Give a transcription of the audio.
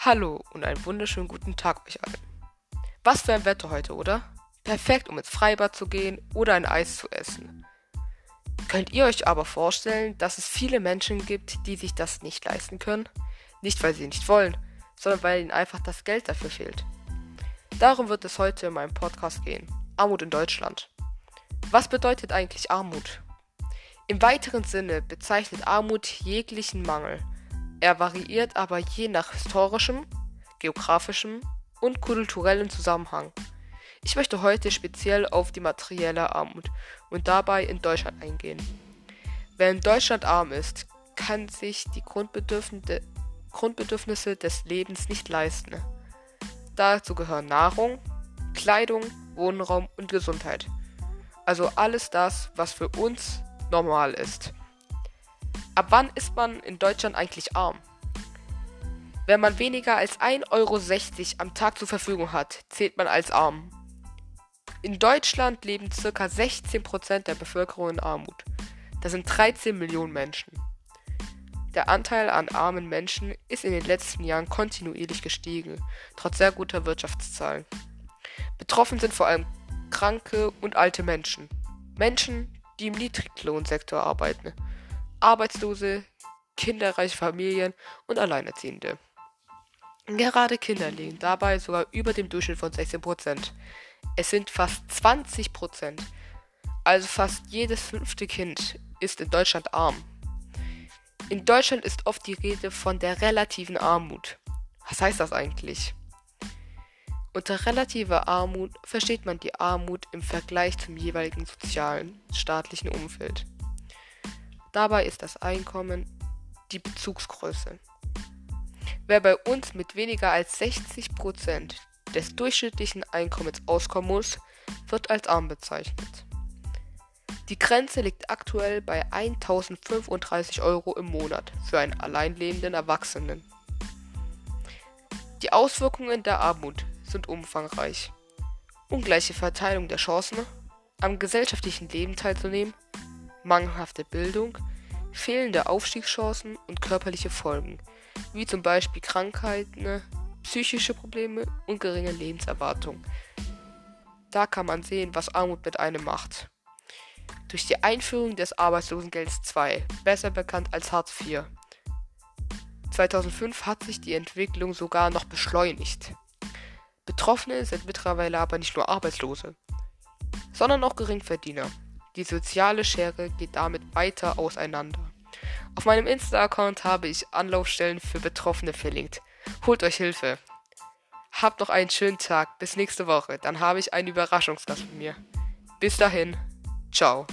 Hallo und einen wunderschönen guten Tag euch allen. Was für ein Wetter heute, oder? Perfekt, um ins Freibad zu gehen oder ein Eis zu essen. Könnt ihr euch aber vorstellen, dass es viele Menschen gibt, die sich das nicht leisten können? Nicht, weil sie nicht wollen, sondern weil ihnen einfach das Geld dafür fehlt. Darum wird es heute in meinem Podcast gehen. Armut in Deutschland. Was bedeutet eigentlich Armut? Im weiteren Sinne bezeichnet Armut jeglichen Mangel, er variiert aber je nach historischem, geografischem und kulturellem Zusammenhang. Ich möchte heute speziell auf die materielle Armut und dabei in Deutschland eingehen. Wer in Deutschland arm ist, kann sich die Grundbedürfnisse, Grundbedürfnisse des Lebens nicht leisten. Dazu gehören Nahrung, Kleidung, Wohnraum und Gesundheit. Also alles das, was für uns normal ist. Ab wann ist man in Deutschland eigentlich arm? Wenn man weniger als 1,60 Euro am Tag zur Verfügung hat, zählt man als arm. In Deutschland leben ca. 16% der Bevölkerung in Armut. Das sind 13 Millionen Menschen. Der Anteil an armen Menschen ist in den letzten Jahren kontinuierlich gestiegen, trotz sehr guter Wirtschaftszahlen. Betroffen sind vor allem kranke und alte Menschen. Menschen, die im Niedriglohnsektor arbeiten. Arbeitslose, kinderreiche Familien und Alleinerziehende. Gerade Kinder liegen dabei sogar über dem Durchschnitt von 16%. Es sind fast 20%. Also fast jedes fünfte Kind ist in Deutschland arm. In Deutschland ist oft die Rede von der relativen Armut. Was heißt das eigentlich? Unter relativer Armut versteht man die Armut im Vergleich zum jeweiligen sozialen, staatlichen Umfeld. Dabei ist das Einkommen die Bezugsgröße. Wer bei uns mit weniger als 60% des durchschnittlichen Einkommens auskommen muss, wird als arm bezeichnet. Die Grenze liegt aktuell bei 1035 Euro im Monat für einen alleinlebenden Erwachsenen. Die Auswirkungen der Armut sind umfangreich. Ungleiche Verteilung der Chancen, am gesellschaftlichen Leben teilzunehmen, mangelhafte Bildung, fehlende Aufstiegschancen und körperliche Folgen, wie zum Beispiel Krankheiten, psychische Probleme und geringe Lebenserwartung. Da kann man sehen, was Armut mit einem macht. Durch die Einführung des Arbeitslosengelds 2, besser bekannt als Hartz IV. 2005 hat sich die Entwicklung sogar noch beschleunigt. Betroffene sind mittlerweile aber nicht nur Arbeitslose, sondern auch Geringverdiener. Die soziale Schere geht damit weiter auseinander. Auf meinem Insta-Account habe ich Anlaufstellen für Betroffene verlinkt. Holt euch Hilfe. Habt noch einen schönen Tag. Bis nächste Woche. Dann habe ich einen Überraschungsgast von mir. Bis dahin. Ciao.